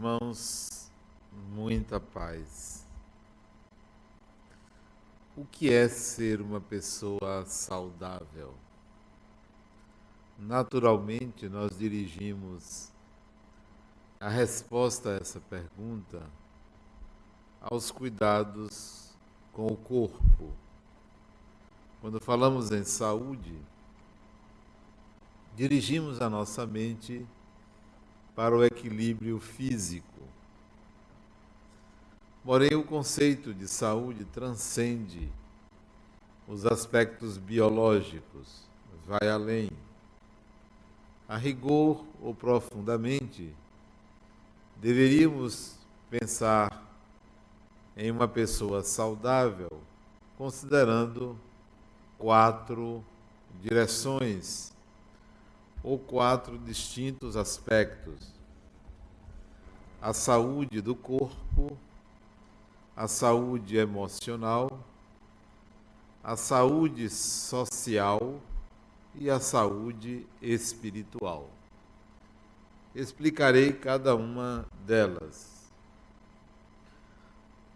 irmãos, muita paz. O que é ser uma pessoa saudável? Naturalmente, nós dirigimos a resposta a essa pergunta aos cuidados com o corpo. Quando falamos em saúde, dirigimos a nossa mente para o equilíbrio físico. Porém, o conceito de saúde transcende os aspectos biológicos, vai além. A rigor ou profundamente, deveríamos pensar em uma pessoa saudável, considerando quatro direções ou quatro distintos aspectos: a saúde do corpo, a saúde emocional, a saúde social e a saúde espiritual. Explicarei cada uma delas.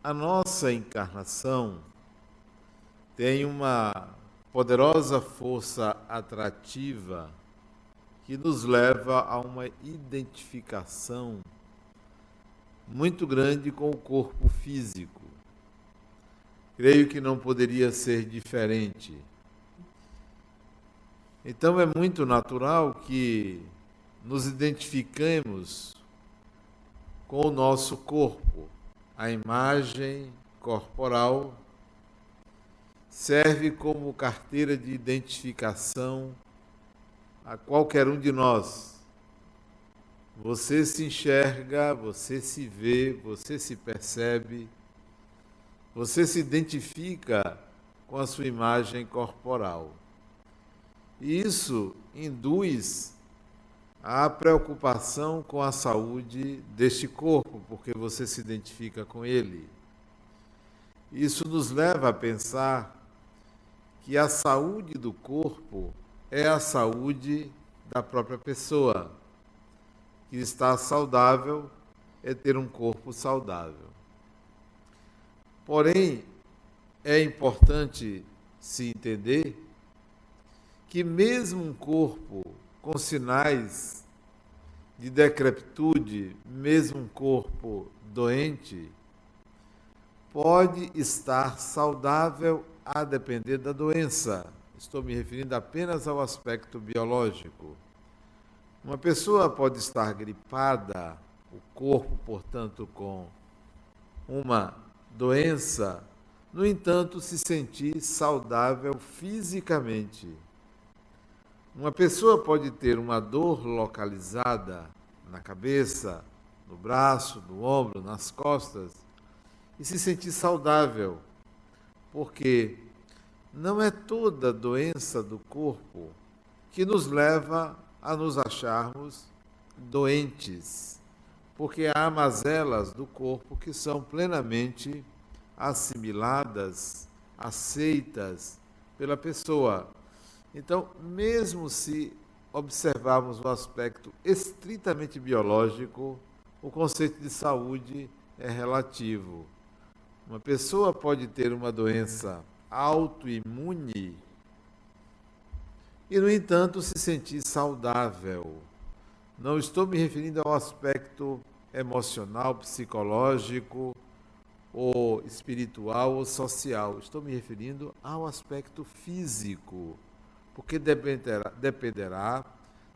A nossa encarnação tem uma poderosa força atrativa que nos leva a uma identificação muito grande com o corpo físico. Creio que não poderia ser diferente. Então é muito natural que nos identifiquemos com o nosso corpo. A imagem corporal serve como carteira de identificação a qualquer um de nós. Você se enxerga, você se vê, você se percebe, você se identifica com a sua imagem corporal. E isso induz a preocupação com a saúde deste corpo, porque você se identifica com ele. Isso nos leva a pensar que a saúde do corpo é a saúde da própria pessoa. Que está saudável é ter um corpo saudável. Porém, é importante se entender que, mesmo um corpo com sinais de decrepitude, mesmo um corpo doente, pode estar saudável a depender da doença. Estou me referindo apenas ao aspecto biológico. Uma pessoa pode estar gripada, o corpo, portanto, com uma doença, no entanto, se sentir saudável fisicamente. Uma pessoa pode ter uma dor localizada na cabeça, no braço, no ombro, nas costas e se sentir saudável, porque não é toda doença do corpo que nos leva a nos acharmos doentes, porque há mazelas do corpo que são plenamente assimiladas, aceitas pela pessoa. Então, mesmo se observarmos o aspecto estritamente biológico, o conceito de saúde é relativo. Uma pessoa pode ter uma doença autoimune e, no entanto, se sentir saudável. Não estou me referindo ao aspecto emocional, psicológico, ou espiritual ou social. Estou me referindo ao aspecto físico, porque dependerá, dependerá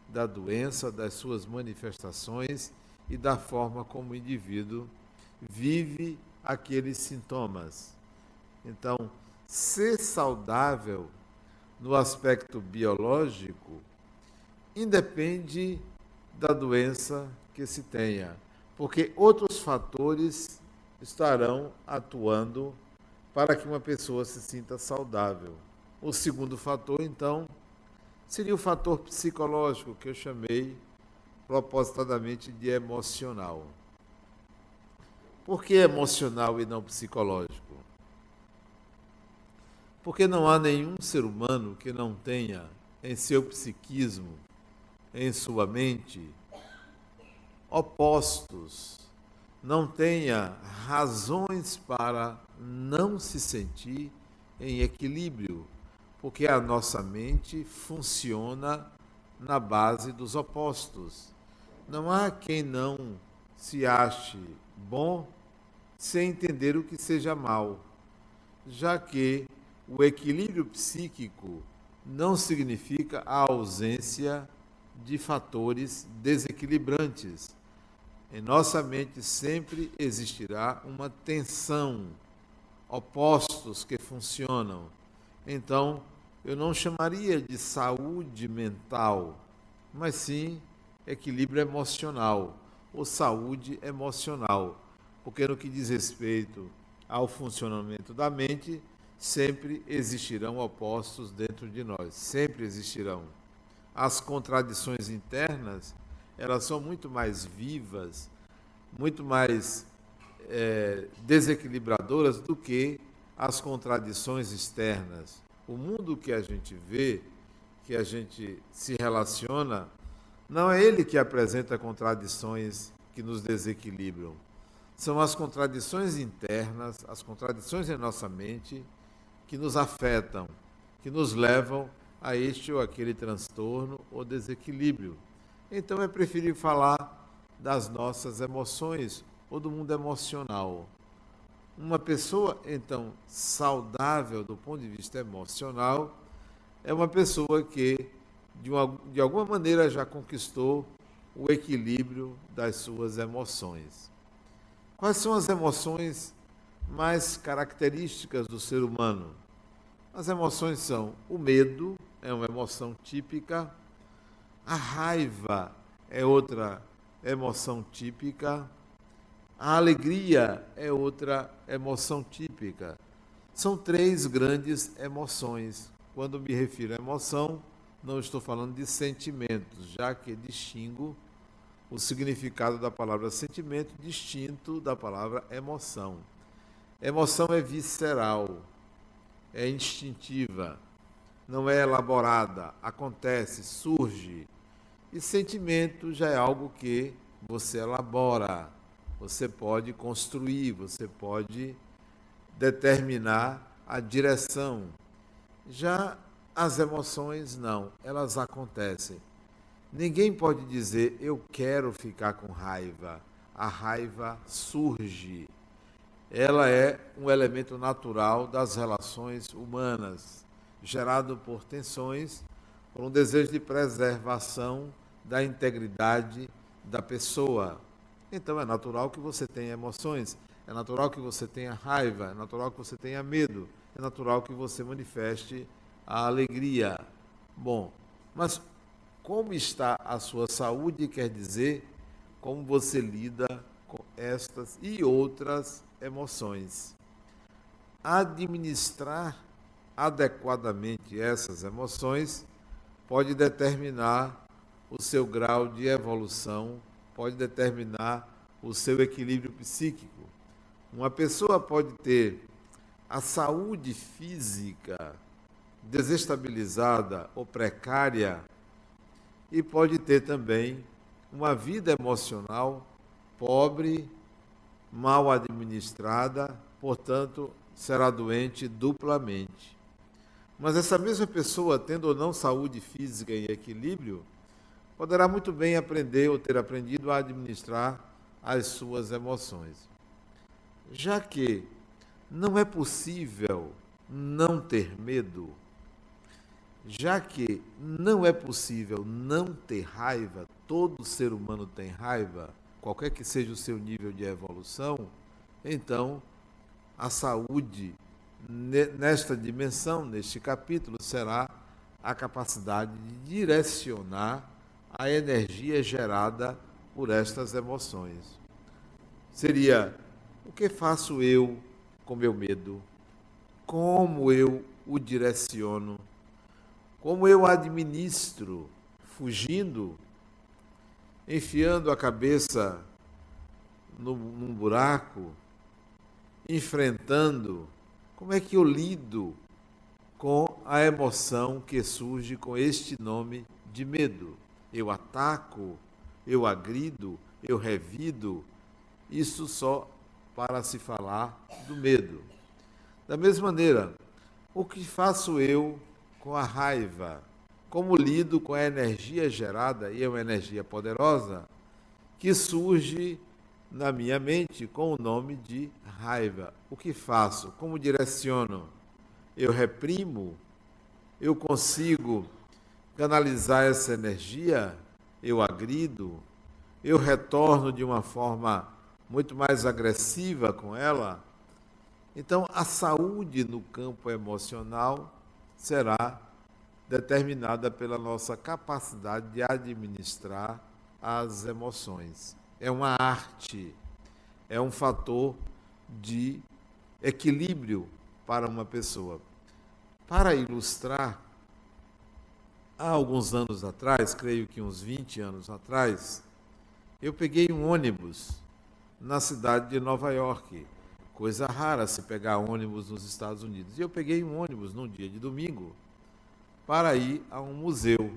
da doença, das suas manifestações e da forma como o indivíduo vive aqueles sintomas. Então, ser saudável no aspecto biológico independe da doença que se tenha, porque outros fatores estarão atuando para que uma pessoa se sinta saudável. O segundo fator, então, seria o fator psicológico, que eu chamei propositadamente de emocional. Por que emocional e não psicológico? Porque não há nenhum ser humano que não tenha em seu psiquismo, em sua mente, opostos não tenha razões para não se sentir em equilíbrio, porque a nossa mente funciona na base dos opostos. Não há quem não se ache bom sem entender o que seja mal, já que o equilíbrio psíquico não significa a ausência de fatores desequilibrantes. Em nossa mente sempre existirá uma tensão, opostos que funcionam. Então, eu não chamaria de saúde mental, mas sim equilíbrio emocional ou saúde emocional porque no que diz respeito ao funcionamento da mente, sempre existirão opostos dentro de nós, sempre existirão. As contradições internas, elas são muito mais vivas, muito mais é, desequilibradoras do que as contradições externas. O mundo que a gente vê, que a gente se relaciona, não é ele que apresenta contradições que nos desequilibram são as contradições internas, as contradições em nossa mente que nos afetam, que nos levam a este ou aquele transtorno ou desequilíbrio. Então é preferível falar das nossas emoções ou do mundo emocional. Uma pessoa, então, saudável do ponto de vista emocional é uma pessoa que, de, uma, de alguma maneira, já conquistou o equilíbrio das suas emoções. Quais são as emoções mais características do ser humano? As emoções são o medo, é uma emoção típica, a raiva é outra emoção típica, a alegria é outra emoção típica. São três grandes emoções. Quando me refiro a emoção, não estou falando de sentimentos, já que distingo o significado da palavra sentimento distinto da palavra emoção. Emoção é visceral, é instintiva, não é elaborada, acontece, surge. E sentimento já é algo que você elabora, você pode construir, você pode determinar a direção. Já as emoções não, elas acontecem. Ninguém pode dizer eu quero ficar com raiva. A raiva surge. Ela é um elemento natural das relações humanas, gerado por tensões, por um desejo de preservação da integridade da pessoa. Então é natural que você tenha emoções, é natural que você tenha raiva, é natural que você tenha medo, é natural que você manifeste a alegria. Bom, mas como está a sua saúde, quer dizer como você lida com estas e outras emoções. Administrar adequadamente essas emoções pode determinar o seu grau de evolução, pode determinar o seu equilíbrio psíquico. Uma pessoa pode ter a saúde física desestabilizada ou precária e pode ter também uma vida emocional pobre, mal administrada, portanto, será doente duplamente. Mas essa mesma pessoa, tendo ou não saúde física em equilíbrio, poderá muito bem aprender ou ter aprendido a administrar as suas emoções. Já que não é possível não ter medo, já que não é possível não ter raiva, todo ser humano tem raiva, qualquer que seja o seu nível de evolução, então a saúde nesta dimensão, neste capítulo, será a capacidade de direcionar a energia gerada por estas emoções. Seria o que faço eu com meu medo? Como eu o direciono? Como eu administro, fugindo, enfiando a cabeça no, num buraco, enfrentando, como é que eu lido com a emoção que surge com este nome de medo? Eu ataco, eu agrido, eu revido, isso só para se falar do medo. Da mesma maneira, o que faço eu com a raiva? Como lido com a energia gerada, e é uma energia poderosa, que surge na minha mente com o nome de raiva. O que faço? Como direciono? Eu reprimo? Eu consigo canalizar essa energia? Eu agrido? Eu retorno de uma forma muito mais agressiva com ela? Então, a saúde no campo emocional será determinada pela nossa capacidade de administrar as emoções é uma arte, é um fator de equilíbrio para uma pessoa. Para ilustrar, há alguns anos atrás, creio que uns 20 anos atrás, eu peguei um ônibus na cidade de Nova York. Coisa rara se pegar ônibus nos Estados Unidos. E eu peguei um ônibus num dia de domingo para ir a um museu.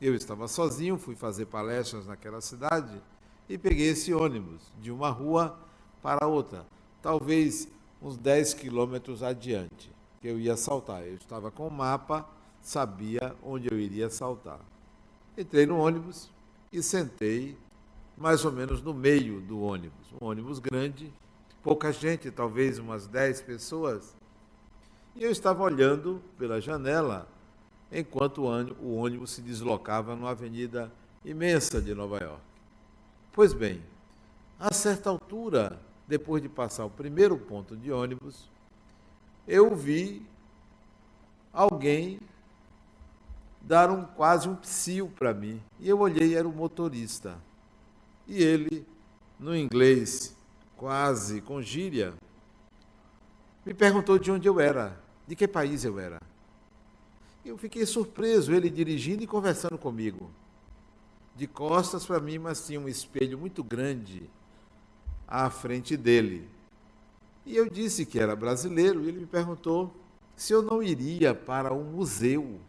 Eu estava sozinho, fui fazer palestras naquela cidade e peguei esse ônibus de uma rua para outra, talvez uns 10 quilômetros adiante, que eu ia saltar. Eu estava com o mapa, sabia onde eu iria saltar. Entrei no ônibus e sentei mais ou menos no meio do ônibus. Um ônibus grande, pouca gente, talvez umas 10 pessoas. E eu estava olhando pela janela enquanto o ônibus se deslocava numa avenida imensa de Nova York. Pois bem, a certa altura, depois de passar o primeiro ponto de ônibus, eu vi alguém dar um quase um psil para mim. E eu olhei, era o motorista. E ele, no inglês, quase com gíria, me perguntou de onde eu era, de que país eu era. Eu fiquei surpreso, ele dirigindo e conversando comigo de costas para mim, mas tinha um espelho muito grande à frente dele. E eu disse que era brasileiro, e ele me perguntou se eu não iria para um museu.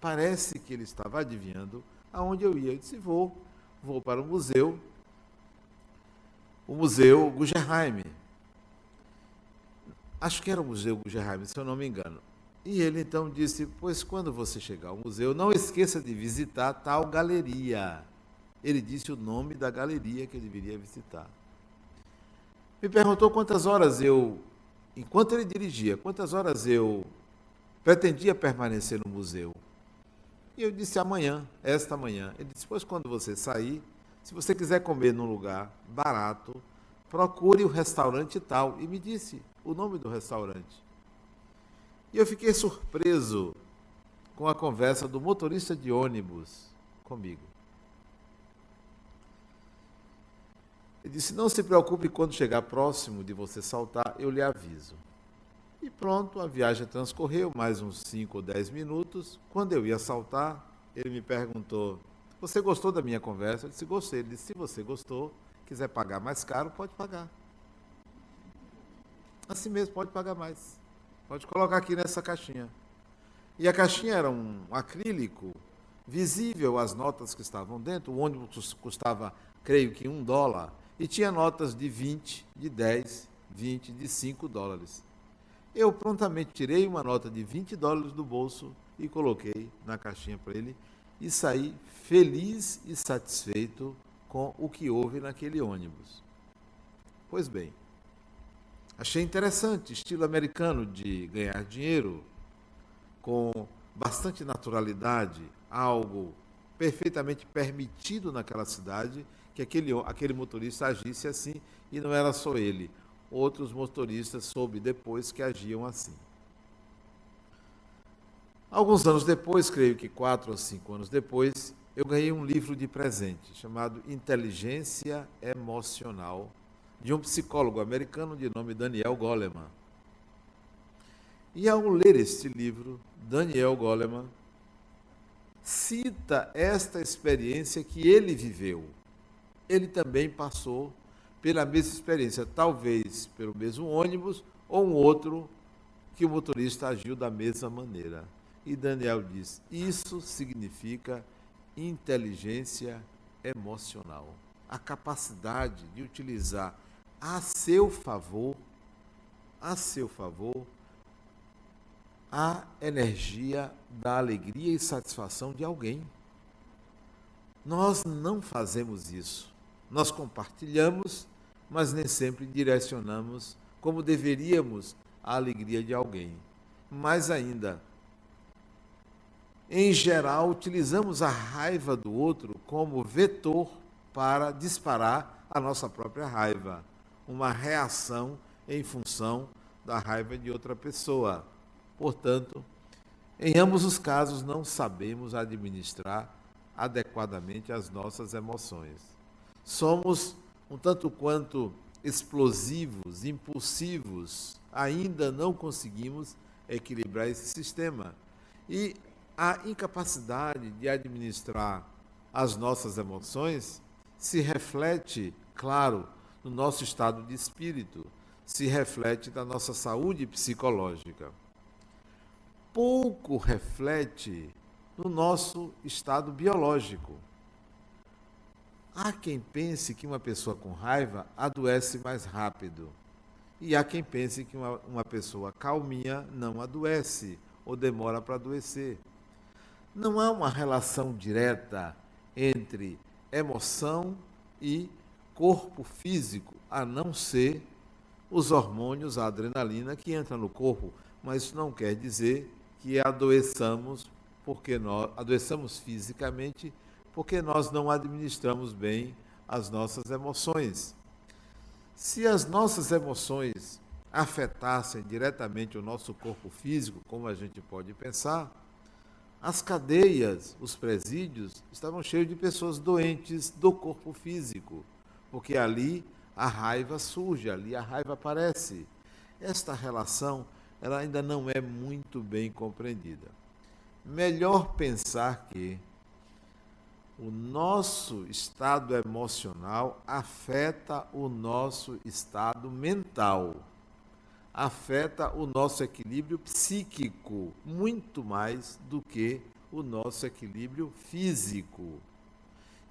Parece que ele estava adivinhando aonde eu ia. Eu disse: vou, vou para o museu, o Museu Guggenheim. Acho que era o Museu Guggenheim, se eu não me engano. E ele então disse: Pois quando você chegar ao museu, não esqueça de visitar tal galeria ele disse o nome da galeria que ele deveria visitar. Me perguntou quantas horas eu, enquanto ele dirigia, quantas horas eu pretendia permanecer no museu. E eu disse amanhã, esta manhã. Ele disse: Pois quando você sair, se você quiser comer num lugar barato, procure o restaurante tal. E me disse o nome do restaurante. E eu fiquei surpreso com a conversa do motorista de ônibus comigo. Ele disse: Não se preocupe quando chegar próximo de você saltar, eu lhe aviso. E pronto, a viagem transcorreu mais uns 5 ou 10 minutos. Quando eu ia saltar, ele me perguntou: Você gostou da minha conversa? Eu disse: Gostei. Ele disse: Se você gostou, quiser pagar mais caro, pode pagar. Assim mesmo, pode pagar mais. Pode colocar aqui nessa caixinha. E a caixinha era um acrílico, visível as notas que estavam dentro. O ônibus custava, creio que, um dólar e tinha notas de 20, de 10, 20, de 5 dólares. Eu prontamente tirei uma nota de 20 dólares do bolso e coloquei na caixinha para ele e saí feliz e satisfeito com o que houve naquele ônibus. Pois bem, achei interessante, estilo americano de ganhar dinheiro com bastante naturalidade, algo perfeitamente permitido naquela cidade que aquele, aquele motorista agisse assim, e não era só ele. Outros motoristas soube depois que agiam assim. Alguns anos depois, creio que quatro ou cinco anos depois, eu ganhei um livro de presente chamado Inteligência Emocional, de um psicólogo americano de nome Daniel Goleman. E ao ler este livro, Daniel Goleman cita esta experiência que ele viveu ele também passou pela mesma experiência, talvez pelo mesmo ônibus ou um outro que o motorista agiu da mesma maneira. E Daniel diz: isso significa inteligência emocional. A capacidade de utilizar a seu favor, a seu favor, a energia da alegria e satisfação de alguém. Nós não fazemos isso. Nós compartilhamos, mas nem sempre direcionamos como deveríamos a alegria de alguém. Mais ainda, em geral, utilizamos a raiva do outro como vetor para disparar a nossa própria raiva, uma reação em função da raiva de outra pessoa. Portanto, em ambos os casos, não sabemos administrar adequadamente as nossas emoções. Somos um tanto quanto explosivos, impulsivos, ainda não conseguimos equilibrar esse sistema. E a incapacidade de administrar as nossas emoções se reflete, claro, no nosso estado de espírito, se reflete na nossa saúde psicológica. Pouco reflete no nosso estado biológico. Há quem pense que uma pessoa com raiva adoece mais rápido. E há quem pense que uma, uma pessoa calminha não adoece ou demora para adoecer. Não há uma relação direta entre emoção e corpo físico, a não ser os hormônios, a adrenalina que entra no corpo, mas isso não quer dizer que adoeçamos porque nós adoeçamos fisicamente porque nós não administramos bem as nossas emoções. Se as nossas emoções afetassem diretamente o nosso corpo físico, como a gente pode pensar, as cadeias, os presídios estavam cheios de pessoas doentes do corpo físico, porque ali a raiva surge, ali a raiva aparece. Esta relação ela ainda não é muito bem compreendida melhor pensar que o nosso estado emocional afeta o nosso estado mental, afeta o nosso equilíbrio psíquico, muito mais do que o nosso equilíbrio físico.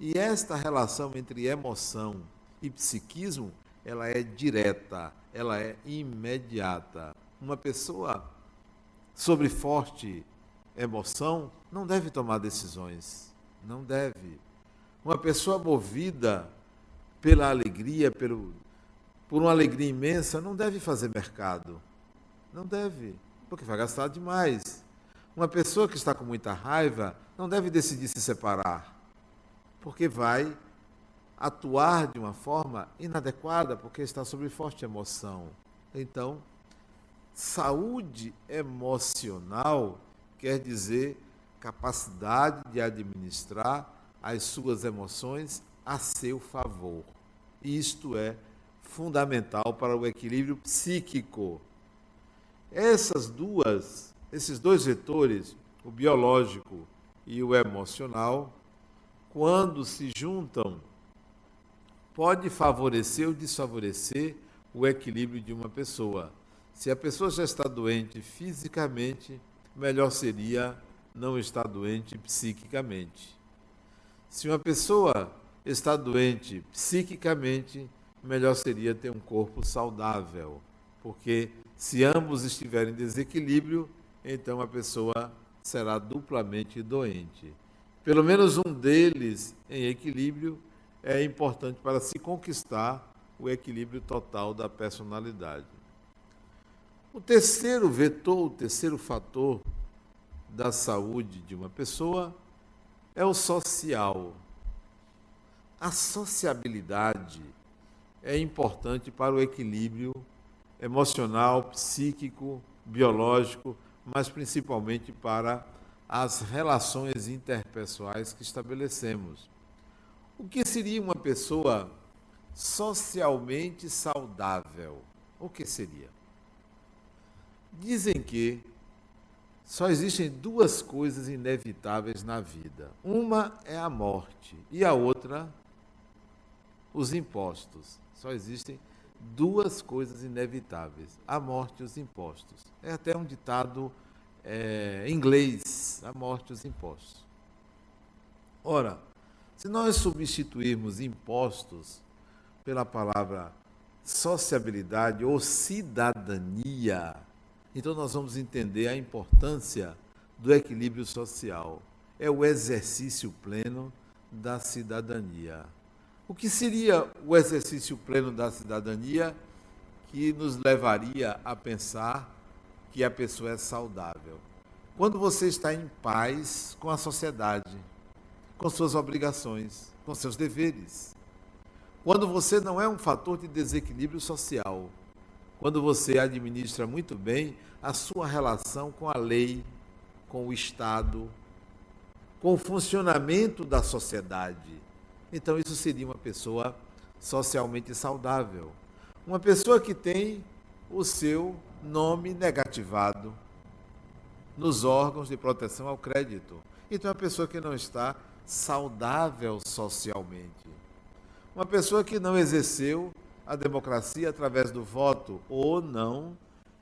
E esta relação entre emoção e psiquismo, ela é direta, ela é imediata. Uma pessoa sobre forte emoção, não deve tomar decisões. Não deve. Uma pessoa movida pela alegria, pelo, por uma alegria imensa, não deve fazer mercado. Não deve, porque vai gastar demais. Uma pessoa que está com muita raiva não deve decidir se separar, porque vai atuar de uma forma inadequada, porque está sob forte emoção. Então, saúde emocional quer dizer capacidade de administrar as suas emoções a seu favor. Isto é fundamental para o equilíbrio psíquico. Essas duas, esses dois vetores, o biológico e o emocional, quando se juntam, pode favorecer ou desfavorecer o equilíbrio de uma pessoa. Se a pessoa já está doente fisicamente, melhor seria não estar doente psiquicamente. Se uma pessoa está doente psiquicamente, melhor seria ter um corpo saudável, porque se ambos estiverem em desequilíbrio, então a pessoa será duplamente doente. Pelo menos um deles em equilíbrio é importante para se conquistar o equilíbrio total da personalidade. O terceiro vetor, o terceiro fator da saúde de uma pessoa é o social. A sociabilidade é importante para o equilíbrio emocional, psíquico, biológico, mas principalmente para as relações interpessoais que estabelecemos. O que seria uma pessoa socialmente saudável? O que seria? Dizem que só existem duas coisas inevitáveis na vida. Uma é a morte e a outra, os impostos. Só existem duas coisas inevitáveis: a morte e os impostos. É até um ditado é, inglês: a morte os impostos. Ora, se nós substituirmos impostos pela palavra sociabilidade ou cidadania, então nós vamos entender a importância do equilíbrio social. É o exercício pleno da cidadania. O que seria o exercício pleno da cidadania que nos levaria a pensar que a pessoa é saudável? Quando você está em paz com a sociedade, com suas obrigações, com seus deveres. Quando você não é um fator de desequilíbrio social, quando você administra muito bem a sua relação com a lei, com o Estado, com o funcionamento da sociedade. Então, isso seria uma pessoa socialmente saudável. Uma pessoa que tem o seu nome negativado nos órgãos de proteção ao crédito. Então, é uma pessoa que não está saudável socialmente. Uma pessoa que não exerceu a democracia através do voto ou não,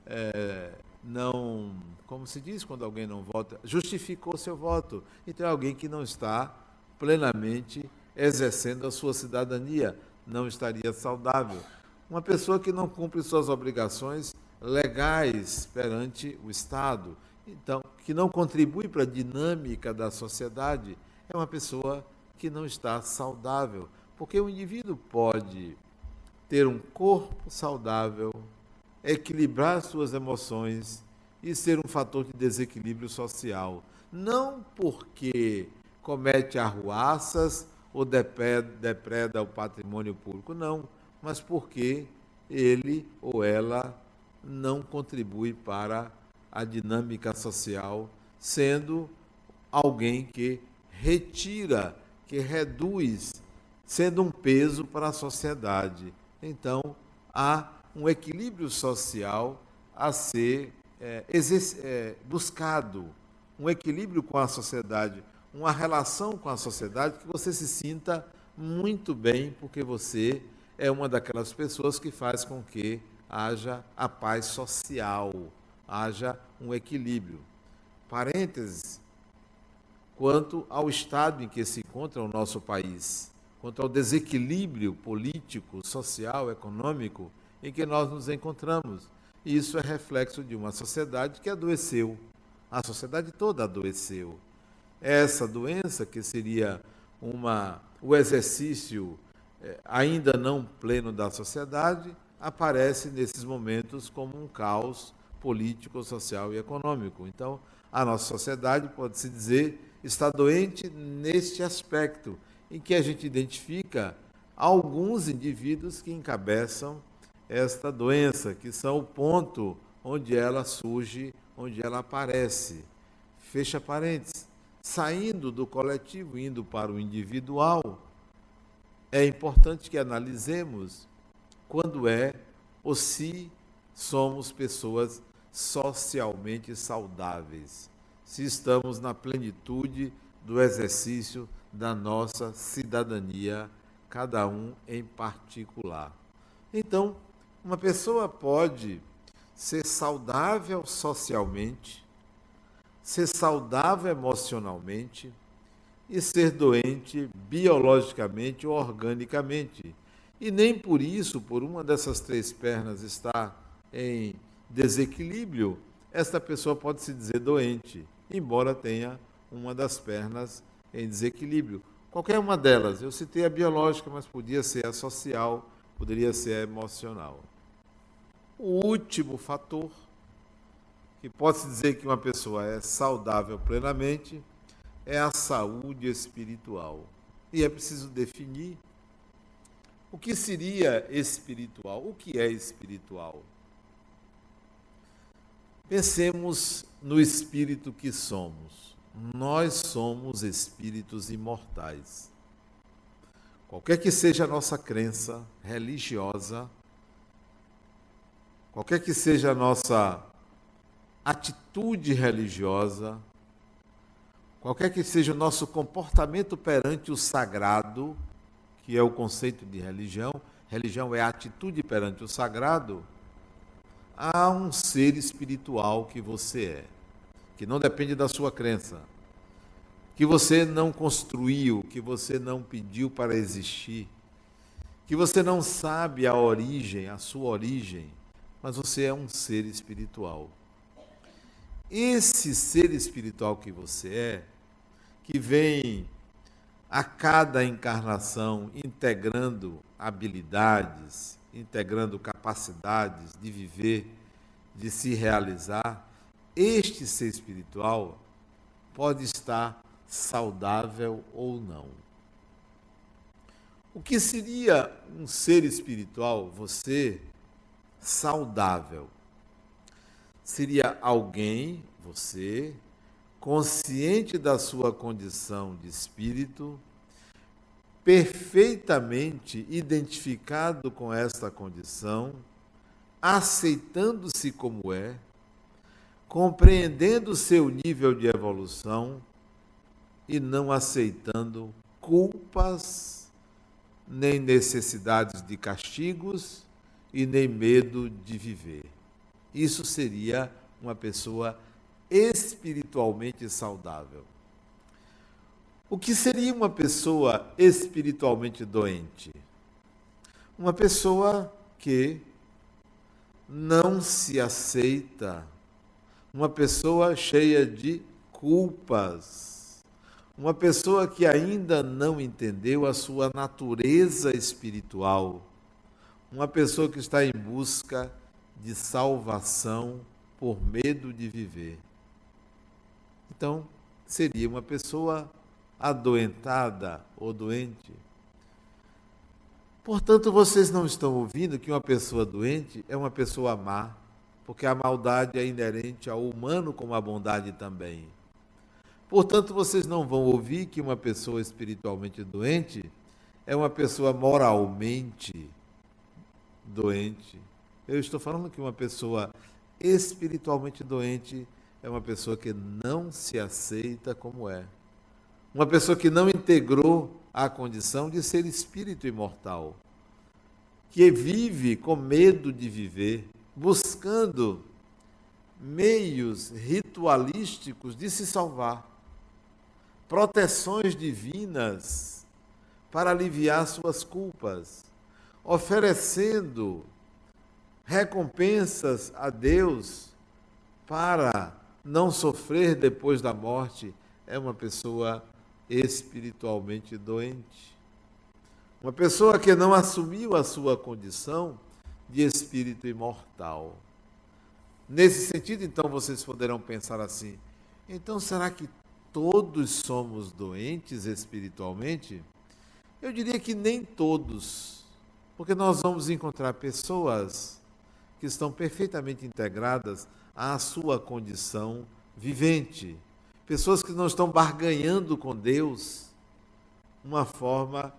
é, não, como se diz quando alguém não vota, justificou seu voto. Então é alguém que não está plenamente exercendo a sua cidadania, não estaria saudável. Uma pessoa que não cumpre suas obrigações legais perante o Estado, então que não contribui para a dinâmica da sociedade, é uma pessoa que não está saudável, porque o indivíduo pode ter um corpo saudável, equilibrar suas emoções e ser um fator de desequilíbrio social. Não porque comete arruaças ou depreda o patrimônio público, não, mas porque ele ou ela não contribui para a dinâmica social, sendo alguém que retira, que reduz, sendo um peso para a sociedade. Então, há um equilíbrio social a ser é, é, buscado, um equilíbrio com a sociedade, uma relação com a sociedade que você se sinta muito bem, porque você é uma daquelas pessoas que faz com que haja a paz social, haja um equilíbrio. Parênteses, quanto ao estado em que se encontra o nosso país, quanto ao desequilíbrio político, social, econômico em que nós nos encontramos. Isso é reflexo de uma sociedade que adoeceu. A sociedade toda adoeceu. Essa doença, que seria uma, o exercício eh, ainda não pleno da sociedade, aparece nesses momentos como um caos político, social e econômico. Então, a nossa sociedade, pode-se dizer, está doente neste aspecto, em que a gente identifica alguns indivíduos que encabeçam esta doença, que são o ponto onde ela surge, onde ela aparece. Fecha parênteses. Saindo do coletivo, indo para o individual, é importante que analisemos quando é ou se somos pessoas socialmente saudáveis se estamos na plenitude do exercício da nossa cidadania, cada um em particular. Então, uma pessoa pode ser saudável socialmente, ser saudável emocionalmente e ser doente biologicamente ou organicamente. E nem por isso, por uma dessas três pernas estar em desequilíbrio, esta pessoa pode se dizer doente embora tenha uma das pernas em desequilíbrio. Qualquer uma delas, eu citei a biológica, mas podia ser a social, poderia ser a emocional. O último fator que pode-se dizer que uma pessoa é saudável plenamente é a saúde espiritual. E é preciso definir o que seria espiritual, o que é espiritual. Pensemos no espírito que somos. Nós somos espíritos imortais. Qualquer que seja a nossa crença religiosa, qualquer que seja a nossa atitude religiosa, qualquer que seja o nosso comportamento perante o sagrado, que é o conceito de religião, religião é a atitude perante o sagrado, há um ser espiritual que você é, que não depende da sua crença, que você não construiu, que você não pediu para existir, que você não sabe a origem, a sua origem, mas você é um ser espiritual. Esse ser espiritual que você é, que vem a cada encarnação integrando habilidades, integrando capacidades de viver, de se realizar, este ser espiritual pode estar saudável ou não. O que seria um ser espiritual, você, saudável? Seria alguém, você, consciente da sua condição de espírito, perfeitamente identificado com esta condição, aceitando-se como é, compreendendo seu nível de evolução e não aceitando culpas, nem necessidades de castigos e nem medo de viver. Isso seria uma pessoa espiritualmente saudável. O que seria uma pessoa espiritualmente doente? Uma pessoa que não se aceita, uma pessoa cheia de culpas, uma pessoa que ainda não entendeu a sua natureza espiritual, uma pessoa que está em busca de salvação por medo de viver. Então, seria uma pessoa adoentada ou doente. Portanto, vocês não estão ouvindo que uma pessoa doente é uma pessoa má, porque a maldade é inerente ao humano como a bondade também. Portanto, vocês não vão ouvir que uma pessoa espiritualmente doente é uma pessoa moralmente doente. Eu estou falando que uma pessoa espiritualmente doente é uma pessoa que não se aceita como é. Uma pessoa que não integrou a condição de ser espírito imortal, que vive com medo de viver, buscando meios ritualísticos de se salvar, proteções divinas para aliviar suas culpas, oferecendo recompensas a Deus para não sofrer depois da morte, é uma pessoa espiritualmente doente. Uma pessoa que não assumiu a sua condição de espírito imortal. Nesse sentido, então, vocês poderão pensar assim: então será que todos somos doentes espiritualmente? Eu diria que nem todos, porque nós vamos encontrar pessoas que estão perfeitamente integradas à sua condição vivente pessoas que não estão barganhando com Deus uma forma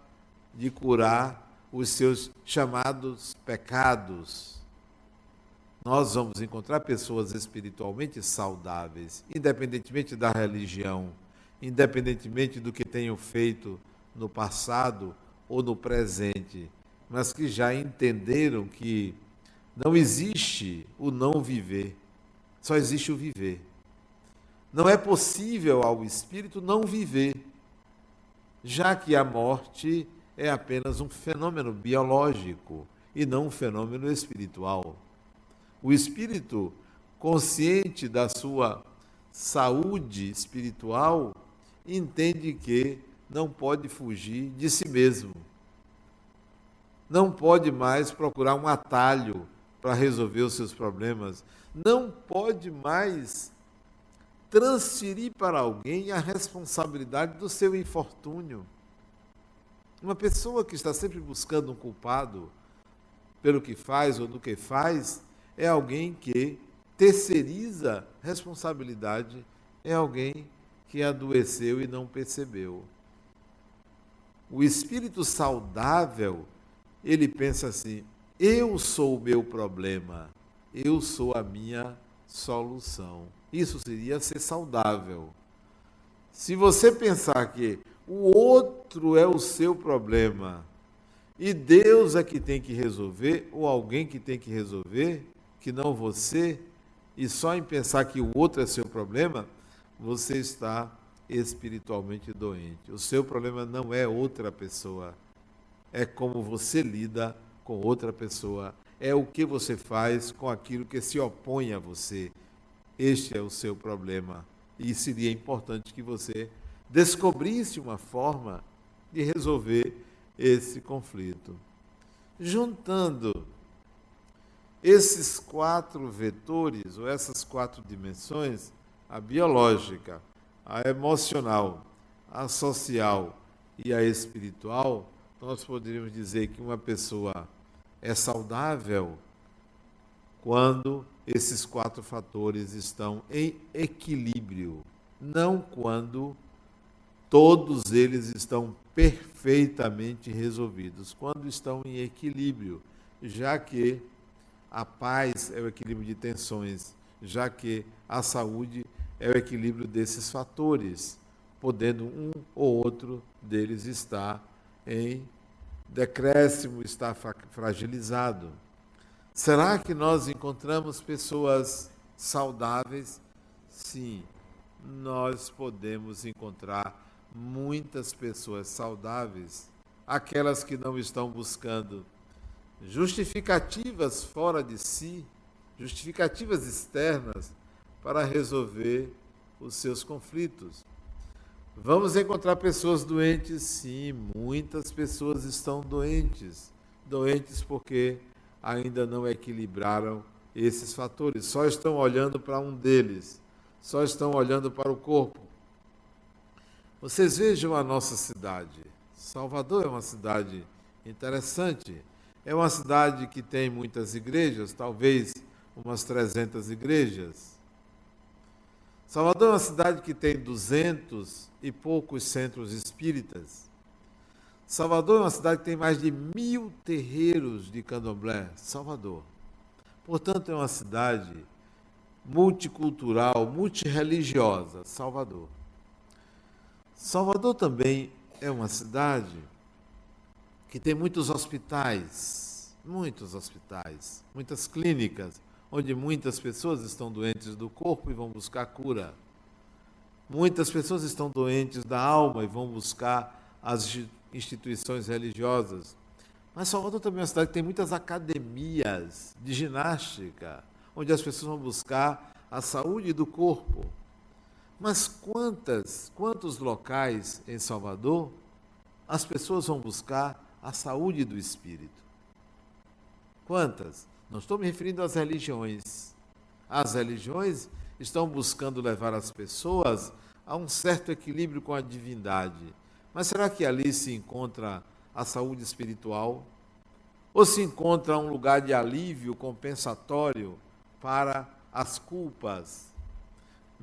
de curar os seus chamados pecados. Nós vamos encontrar pessoas espiritualmente saudáveis, independentemente da religião, independentemente do que tenham feito no passado ou no presente, mas que já entenderam que não existe o não viver, só existe o viver. Não é possível ao espírito não viver, já que a morte é apenas um fenômeno biológico e não um fenômeno espiritual. O espírito, consciente da sua saúde espiritual, entende que não pode fugir de si mesmo. Não pode mais procurar um atalho para resolver os seus problemas. Não pode mais transferir para alguém a responsabilidade do seu infortúnio. Uma pessoa que está sempre buscando um culpado pelo que faz ou do que faz é alguém que terceiriza responsabilidade, é alguém que adoeceu e não percebeu. O espírito saudável, ele pensa assim: eu sou o meu problema, eu sou a minha solução. Isso seria ser saudável. Se você pensar que o outro é o seu problema e Deus é que tem que resolver, ou alguém que tem que resolver, que não você, e só em pensar que o outro é seu problema, você está espiritualmente doente. O seu problema não é outra pessoa, é como você lida com outra pessoa, é o que você faz com aquilo que se opõe a você. Este é o seu problema. E seria importante que você descobrisse uma forma de resolver esse conflito. Juntando esses quatro vetores, ou essas quatro dimensões, a biológica, a emocional, a social e a espiritual, nós poderíamos dizer que uma pessoa é saudável quando esses quatro fatores estão em equilíbrio, não quando todos eles estão perfeitamente resolvidos, quando estão em equilíbrio, já que a paz é o equilíbrio de tensões, já que a saúde é o equilíbrio desses fatores, podendo um ou outro deles estar em decréscimo, estar fragilizado. Será que nós encontramos pessoas saudáveis? Sim, nós podemos encontrar muitas pessoas saudáveis, aquelas que não estão buscando justificativas fora de si, justificativas externas para resolver os seus conflitos. Vamos encontrar pessoas doentes? Sim, muitas pessoas estão doentes. Doentes porque ainda não equilibraram esses fatores, só estão olhando para um deles, só estão olhando para o corpo. Vocês vejam a nossa cidade. Salvador é uma cidade interessante. É uma cidade que tem muitas igrejas, talvez umas 300 igrejas. Salvador é uma cidade que tem duzentos e poucos centros espíritas. Salvador é uma cidade que tem mais de mil terreiros de candomblé. Salvador. Portanto, é uma cidade multicultural, multireligiosa. Salvador. Salvador também é uma cidade que tem muitos hospitais, muitos hospitais, muitas clínicas, onde muitas pessoas estão doentes do corpo e vão buscar cura. Muitas pessoas estão doentes da alma e vão buscar as instituições religiosas. Mas Salvador também é uma cidade que tem muitas academias de ginástica, onde as pessoas vão buscar a saúde do corpo. Mas quantas, quantos locais em Salvador as pessoas vão buscar a saúde do espírito? Quantas? Não estou me referindo às religiões. As religiões estão buscando levar as pessoas a um certo equilíbrio com a divindade. Mas será que ali se encontra a saúde espiritual? Ou se encontra um lugar de alívio compensatório para as culpas?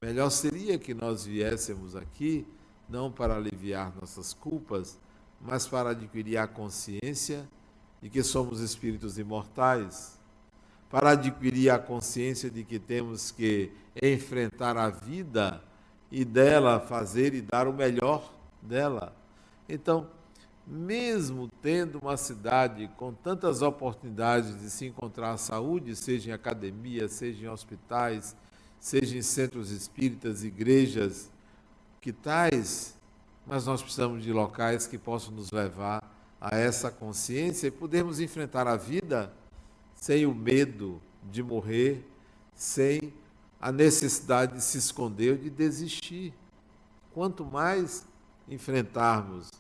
Melhor seria que nós viéssemos aqui não para aliviar nossas culpas, mas para adquirir a consciência de que somos espíritos imortais para adquirir a consciência de que temos que enfrentar a vida e dela fazer e dar o melhor dela. Então, mesmo tendo uma cidade com tantas oportunidades de se encontrar saúde, seja em academia, seja em hospitais, seja em centros espíritas, igrejas, que tais, mas nós precisamos de locais que possam nos levar a essa consciência e podermos enfrentar a vida sem o medo de morrer, sem a necessidade de se esconder ou de desistir. Quanto mais enfrentarmos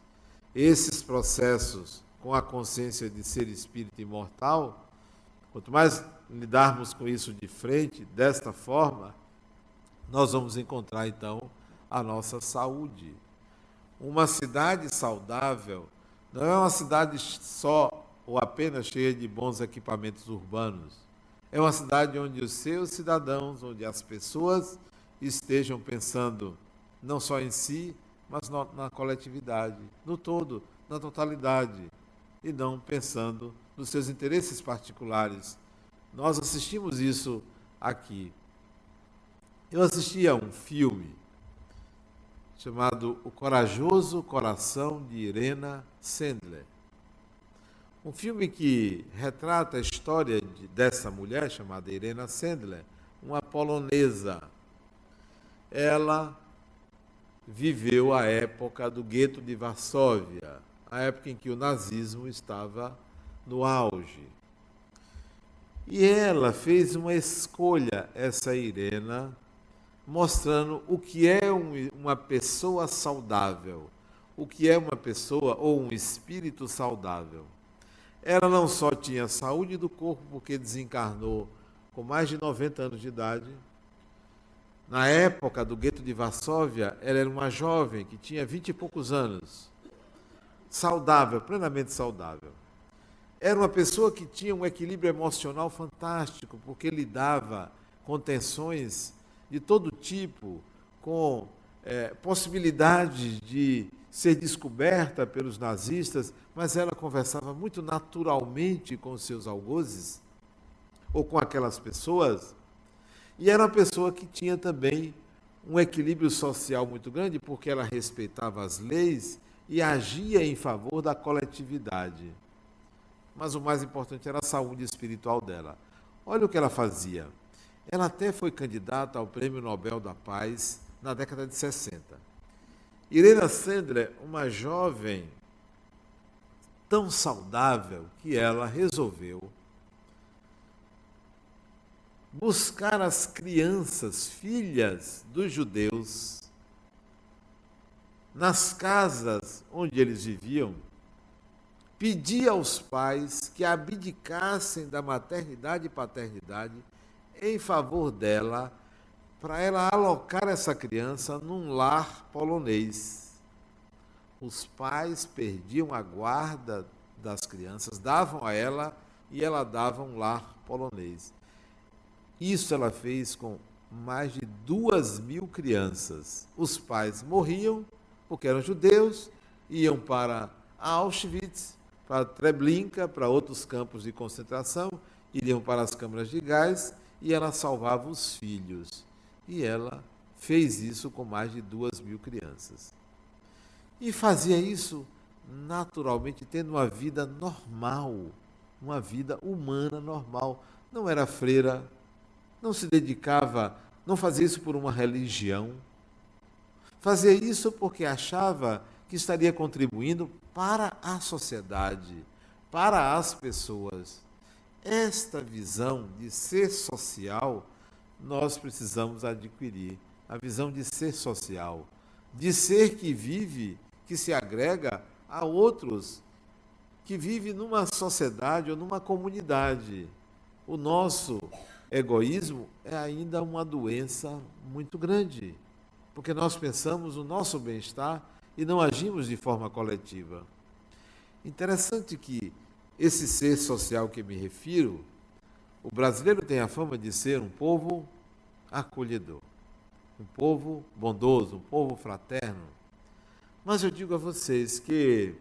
esses processos com a consciência de ser espírito imortal, quanto mais lidarmos com isso de frente, desta forma, nós vamos encontrar então a nossa saúde. Uma cidade saudável não é uma cidade só ou apenas cheia de bons equipamentos urbanos. É uma cidade onde os seus cidadãos, onde as pessoas estejam pensando não só em si, mas na coletividade, no todo, na totalidade, e não pensando nos seus interesses particulares. Nós assistimos isso aqui. Eu assisti a um filme chamado O Corajoso Coração de Irena Sandler. Um filme que retrata a história de, dessa mulher chamada Irena Sandler, uma polonesa. Ela viveu a época do gueto de Varsóvia, a época em que o nazismo estava no auge. E ela fez uma escolha, essa Irena, mostrando o que é um, uma pessoa saudável, o que é uma pessoa ou um espírito saudável. Ela não só tinha saúde do corpo, porque desencarnou com mais de 90 anos de idade. Na época do gueto de Varsóvia, ela era uma jovem que tinha 20 e poucos anos, saudável, plenamente saudável. Era uma pessoa que tinha um equilíbrio emocional fantástico, porque lidava com tensões de todo tipo, com é, possibilidades de ser descoberta pelos nazistas, mas ela conversava muito naturalmente com seus algozes, ou com aquelas pessoas, e era uma pessoa que tinha também um equilíbrio social muito grande, porque ela respeitava as leis e agia em favor da coletividade mas o mais importante era a saúde espiritual dela. Olha o que ela fazia. Ela até foi candidata ao Prêmio Nobel da Paz na década de 60. Irena Sandler, uma jovem tão saudável que ela resolveu buscar as crianças, filhas dos judeus, nas casas onde eles viviam pedia aos pais que abdicassem da maternidade e paternidade em favor dela, para ela alocar essa criança num lar polonês. Os pais perdiam a guarda das crianças, davam a ela e ela dava um lar polonês. Isso ela fez com mais de duas mil crianças. Os pais morriam porque eram judeus, iam para Auschwitz para Treblinka, para outros campos de concentração, iriam para as câmaras de gás e ela salvava os filhos. E ela fez isso com mais de duas mil crianças. E fazia isso naturalmente, tendo uma vida normal, uma vida humana normal. Não era freira, não se dedicava, não fazia isso por uma religião. Fazia isso porque achava que estaria contribuindo para a sociedade, para as pessoas. Esta visão de ser social, nós precisamos adquirir. A visão de ser social, de ser que vive, que se agrega a outros, que vive numa sociedade ou numa comunidade. O nosso egoísmo é ainda uma doença muito grande, porque nós pensamos o nosso bem-estar e não agimos de forma coletiva. Interessante que esse ser social que me refiro, o brasileiro tem a fama de ser um povo acolhedor, um povo bondoso, um povo fraterno. Mas eu digo a vocês que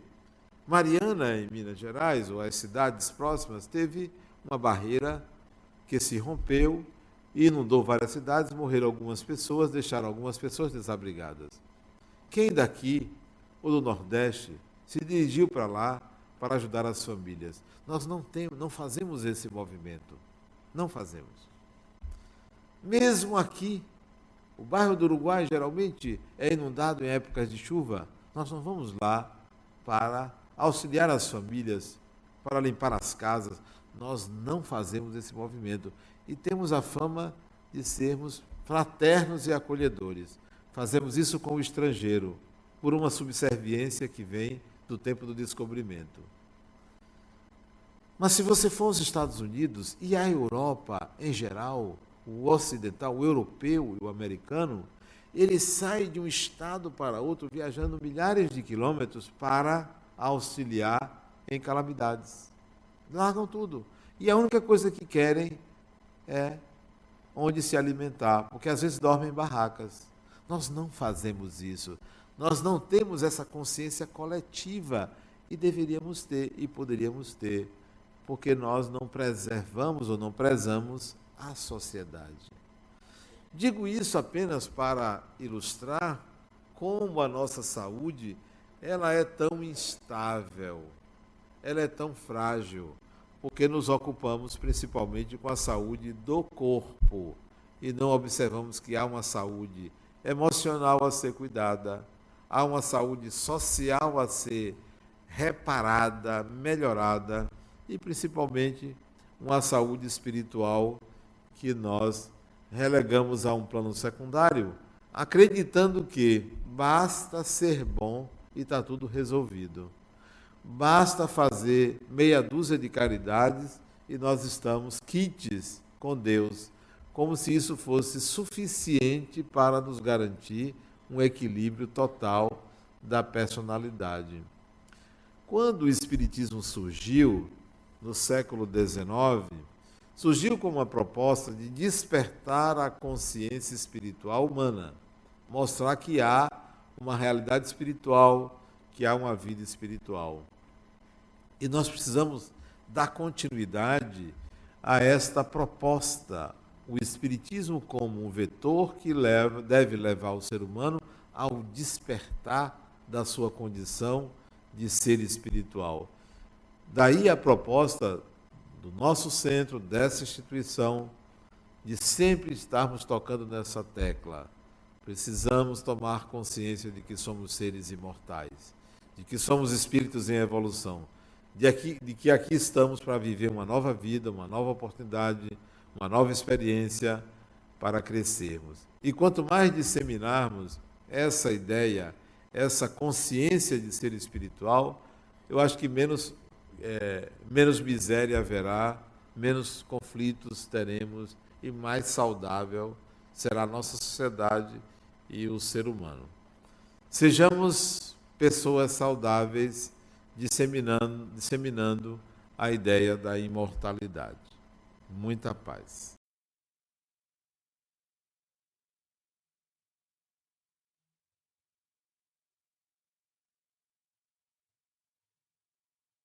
Mariana, em Minas Gerais, ou as cidades próximas, teve uma barreira que se rompeu e inundou várias cidades, morreram algumas pessoas, deixaram algumas pessoas desabrigadas. Quem daqui ou do Nordeste se dirigiu para lá para ajudar as famílias? Nós não temos, não fazemos esse movimento. Não fazemos. Mesmo aqui, o bairro do Uruguai geralmente é inundado em épocas de chuva. Nós não vamos lá para auxiliar as famílias, para limpar as casas. Nós não fazemos esse movimento e temos a fama de sermos fraternos e acolhedores. Fazemos isso com o estrangeiro, por uma subserviência que vem do tempo do descobrimento. Mas se você for aos Estados Unidos e à Europa em geral, o ocidental, o europeu e o americano, ele sai de um estado para outro viajando milhares de quilômetros para auxiliar em calamidades. Largam tudo. E a única coisa que querem é onde se alimentar, porque às vezes dormem em barracas. Nós não fazemos isso. Nós não temos essa consciência coletiva e deveríamos ter e poderíamos ter, porque nós não preservamos ou não prezamos a sociedade. Digo isso apenas para ilustrar como a nossa saúde ela é tão instável, ela é tão frágil, porque nos ocupamos principalmente com a saúde do corpo e não observamos que há uma saúde emocional a ser cuidada, há uma saúde social a ser reparada, melhorada e principalmente uma saúde espiritual que nós relegamos a um plano secundário, acreditando que basta ser bom e está tudo resolvido. Basta fazer meia dúzia de caridades e nós estamos quites com Deus, como se isso fosse suficiente para nos garantir um equilíbrio total da personalidade. Quando o Espiritismo surgiu, no século XIX, surgiu como uma proposta de despertar a consciência espiritual humana, mostrar que há uma realidade espiritual, que há uma vida espiritual. E nós precisamos dar continuidade a esta proposta, o Espiritismo como um vetor que leva, deve levar o ser humano ao despertar da sua condição de ser espiritual. Daí a proposta do nosso centro, dessa instituição, de sempre estarmos tocando nessa tecla. Precisamos tomar consciência de que somos seres imortais, de que somos espíritos em evolução, de, aqui, de que aqui estamos para viver uma nova vida, uma nova oportunidade, uma nova experiência para crescermos. E quanto mais disseminarmos essa ideia, essa consciência de ser espiritual, eu acho que menos, é, menos miséria haverá, menos conflitos teremos e mais saudável será a nossa sociedade e o ser humano. Sejamos pessoas saudáveis, disseminando, disseminando a ideia da imortalidade. Muita paz.